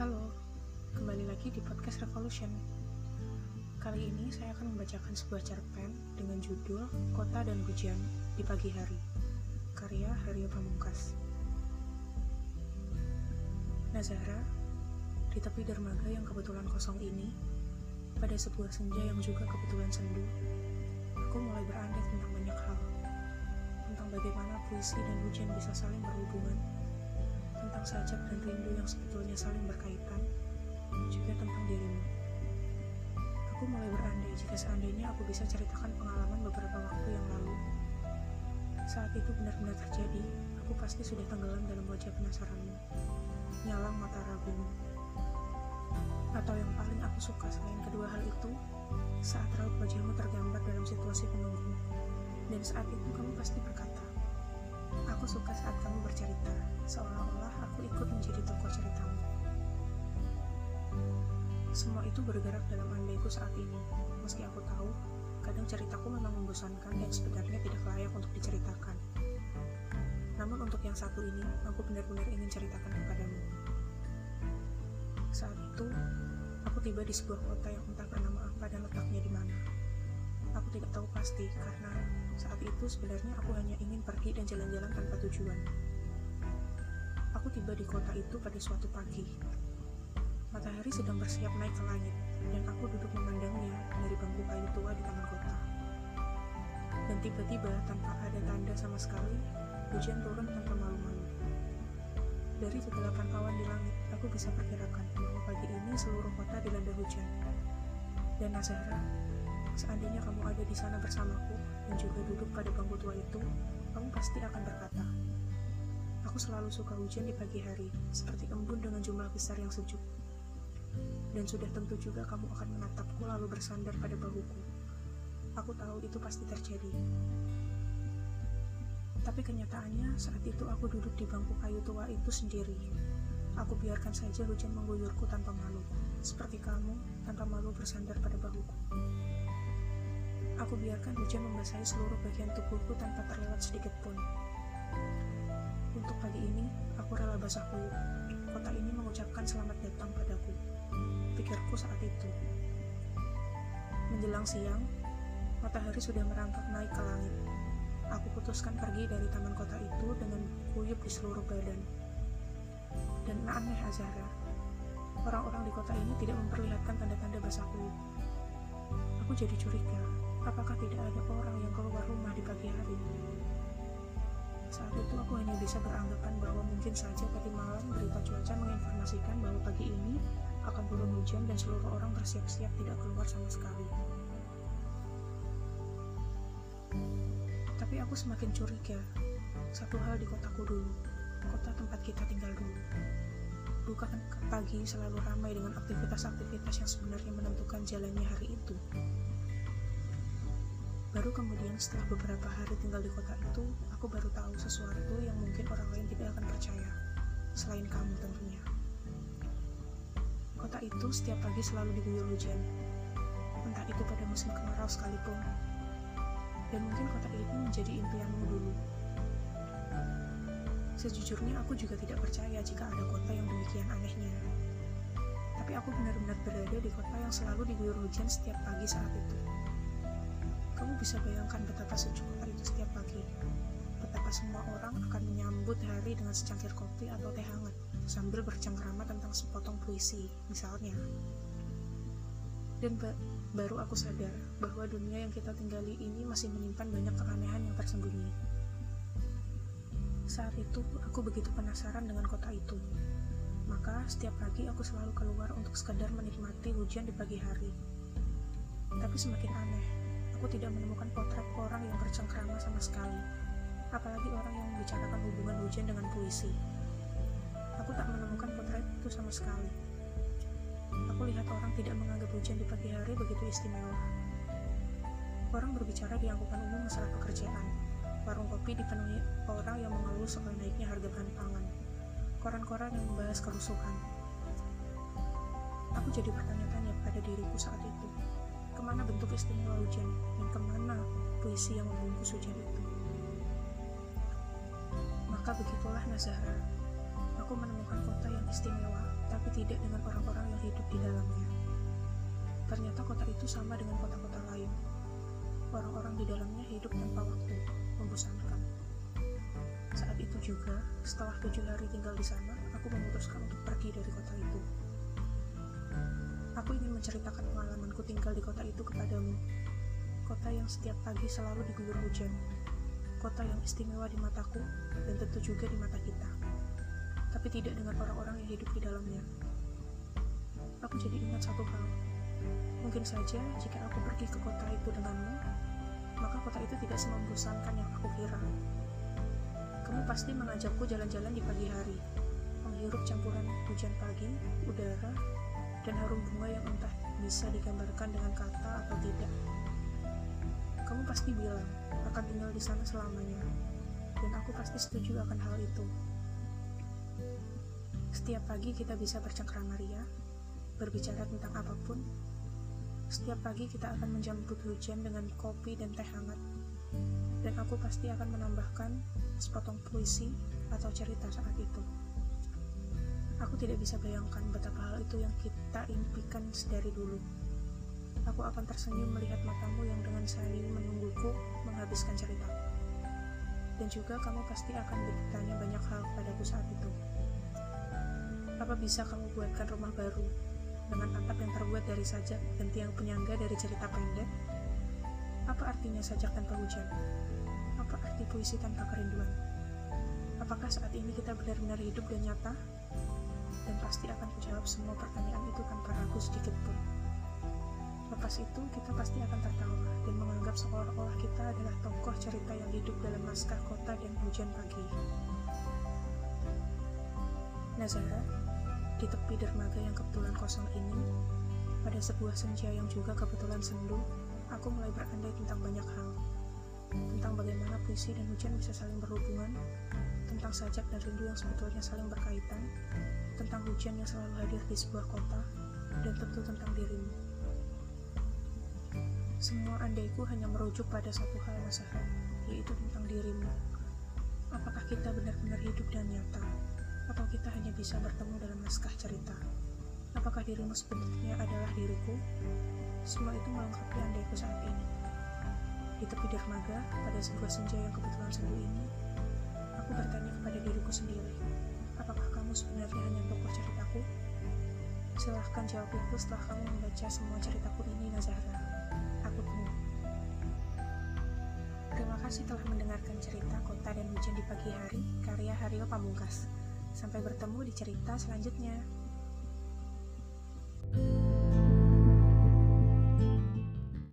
Halo, kembali lagi di podcast Revolution. Kali ini saya akan membacakan sebuah cerpen dengan judul Kota dan Hujan di Pagi Hari, karya Haryo Pamungkas. Nazara, di tepi dermaga yang kebetulan kosong ini, pada sebuah senja yang juga kebetulan sendu, aku mulai berandai tentang banyak hal. Tentang bagaimana puisi dan hujan bisa saling berhubungan, tentang sajak dan rindu yang sebetulnya saling berkaitan, juga tentang dirimu. Aku mulai berandai jika seandainya aku bisa ceritakan pengalaman beberapa waktu yang lalu. Saat itu benar-benar terjadi, aku pasti sudah tenggelam dalam wajah penasaranmu, nyalang mata ragumu. Atau yang paling aku suka selain kedua hal itu, saat raut wajahmu tergambar dalam situasi penunggu, dan saat itu kamu pasti berkata, Aku suka saat kamu bercerita, itu bergerak dalam andaiku saat ini, meski aku tahu kadang ceritaku memang membosankan dan sebenarnya tidak layak untuk diceritakan. Namun untuk yang satu ini, aku benar-benar ingin ceritakan kepadamu. Saat itu, aku tiba di sebuah kota yang entah bernama apa dan letaknya di mana. Aku tidak tahu pasti karena saat itu sebenarnya aku hanya ingin pergi dan jalan-jalan tanpa tujuan. Aku tiba di kota itu pada suatu pagi. Matahari sedang bersiap naik ke langit, dan aku duduk memandangnya dari bangku kayu tua di taman kota. Dan tiba-tiba, tanpa ada tanda sama sekali, hujan turun tanpa malu-malu. Dari kegelapan awan di langit, aku bisa perkirakan bahwa pagi ini seluruh kota dilanda hujan. Dan Nazara, seandainya kamu ada di sana bersamaku dan juga duduk pada bangku tua itu, kamu pasti akan berkata, Aku selalu suka hujan di pagi hari, seperti embun dengan jumlah besar yang sejuk dan sudah tentu juga kamu akan menatapku lalu bersandar pada bahuku. Aku tahu itu pasti terjadi. Tapi kenyataannya saat itu aku duduk di bangku kayu tua itu sendiri. Aku biarkan saja hujan mengguyurku tanpa malu, seperti kamu tanpa malu bersandar pada bahuku. Aku biarkan hujan membasahi seluruh bagian tubuhku tanpa terlewat sedikit pun. Untuk pagi ini, aku rela basah kuyup. Kota ini mengucapkan selamat datang padaku pikirku saat itu. Menjelang siang, matahari sudah merangkak naik ke langit. Aku putuskan pergi dari taman kota itu dengan kuyup di seluruh badan. Dan aneh Azara, orang-orang di kota ini tidak memperlihatkan tanda-tanda basah kuyup. Aku jadi curiga, apakah tidak ada orang yang keluar rumah di pagi hari? Saat itu aku hanya bisa beranggapan bahwa mungkin saja tadi malam berita cuaca menginformasikan bahwa pagi ini akan turun hujan dan seluruh orang bersiap-siap tidak keluar sama sekali. Tapi aku semakin curiga. Satu hal di kotaku dulu, kota tempat kita tinggal dulu. Bukan pagi selalu ramai dengan aktivitas-aktivitas yang sebenarnya menentukan jalannya hari itu. Baru kemudian setelah beberapa hari tinggal di kota itu, aku baru tahu sesuatu yang mungkin orang lain tidak akan percaya, selain kamu tentunya. Itu setiap pagi selalu diguyur hujan, entah itu pada musim kemarau sekalipun. Dan mungkin kota ini menjadi impianmu dulu. Sejujurnya aku juga tidak percaya jika ada kota yang demikian anehnya. Tapi aku benar-benar berada di kota yang selalu diguyur hujan setiap pagi saat itu. Kamu bisa bayangkan betapa sejuk kota itu setiap pagi. Betapa semua orang akan menyambut hari dengan secangkir kopi atau teh hangat sambil bercengkrama tentang sepotong puisi, misalnya. Dan ba baru aku sadar bahwa dunia yang kita tinggali ini masih menyimpan banyak keanehan yang tersembunyi. Saat itu, aku begitu penasaran dengan kota itu. Maka, setiap pagi aku selalu keluar untuk sekadar menikmati hujan di pagi hari. Tapi semakin aneh, aku tidak menemukan potret orang yang bercengkrama sama sekali. Apalagi orang yang membicarakan hubungan hujan dengan puisi aku tak menemukan potret itu sama sekali. Aku lihat orang tidak menganggap hujan di pagi hari begitu istimewa. Orang berbicara di angkutan umum masalah pekerjaan. Warung kopi dipenuhi orang yang mengeluh soal naiknya harga bahan pangan. Koran-koran yang membahas kerusuhan. Aku jadi bertanya-tanya pada diriku saat itu. Ke mana bentuk istimewa hujan dan ke mana puisi yang membungkus hujan itu? Maka begitulah Nazara Aku menemukan kota yang istimewa, tapi tidak dengan orang-orang yang hidup di dalamnya. Ternyata kota itu sama dengan kota-kota lain. Orang-orang di dalamnya hidup tanpa waktu, membosankan. Saat itu juga, setelah tujuh hari tinggal di sana, aku memutuskan untuk pergi dari kota itu. Aku ingin menceritakan pengalamanku tinggal di kota itu kepadamu. Kota yang setiap pagi selalu diguyur hujan. Kota yang istimewa di mataku dan tentu juga di mata kita. Tapi tidak dengan orang-orang yang hidup di dalamnya. Aku jadi ingat satu hal. Mungkin saja jika aku pergi ke kota itu denganmu, maka kota itu tidak semembosankan yang aku kira. Kamu pasti mengajakku jalan-jalan di pagi hari, menghirup campuran hujan pagi, udara, dan harum bunga yang entah bisa digambarkan dengan kata atau tidak. Kamu pasti bilang akan tinggal di sana selamanya, dan aku pasti setuju akan hal itu. Setiap pagi kita bisa bercengkrama ria, berbicara tentang apa pun. Setiap pagi kita akan menjemput hujan dengan kopi dan teh hangat, dan aku pasti akan menambahkan sepotong puisi atau cerita saat itu. Aku tidak bisa bayangkan betapa hal itu yang kita impikan sedari dulu. Aku akan tersenyum melihat matamu yang dengan sayu menungguku menghabiskan cerita. Dan juga kamu pasti akan bertanya banyak hal padaku saat itu. Apa bisa kamu buatkan rumah baru dengan atap yang terbuat dari sajak dan tiang penyangga dari cerita pendek? Apa artinya sajak tanpa hujan? Apa arti puisi tanpa kerinduan? Apakah saat ini kita benar-benar hidup dan nyata? dan pasti akan menjawab semua pertanyaan itu tanpa ragu sedikit pun. Lepas itu, kita pasti akan tertawa dan menganggap seolah-olah kita adalah tokoh cerita yang hidup dalam naskah kota dan hujan pagi. Nazara, di tepi dermaga yang kebetulan kosong ini, pada sebuah senja yang juga kebetulan sendu, aku mulai berandai tentang banyak hal. Tentang bagaimana puisi dan hujan bisa saling berhubungan, tentang sajak dan rindu yang sebetulnya saling berkaitan, tentang hujan yang selalu hadir di sebuah kota, dan tentu tentang dirimu. Semua andaiku hanya merujuk pada satu hal Nasahat, yaitu tentang dirimu. Apakah kita benar-benar hidup dan nyata, atau kita hanya bisa bertemu dalam naskah cerita? Apakah dirimu sebenarnya adalah diriku? Semua itu melengkapi andaiku saat ini. Di tepi dermaga, pada sebuah senja yang kebetulan sendu ini, aku bertanya kepada diriku sendiri, apakah kamu sebenarnya hanya tokoh ceritaku? Silahkan jawab itu setelah kamu membaca semua ceritaku ini, Nazara. Aku tunggu. Terima kasih telah mendengarkan cerita Kota dan Hujan di Pagi Hari, karya Hario Pamungkas. Sampai bertemu di cerita selanjutnya.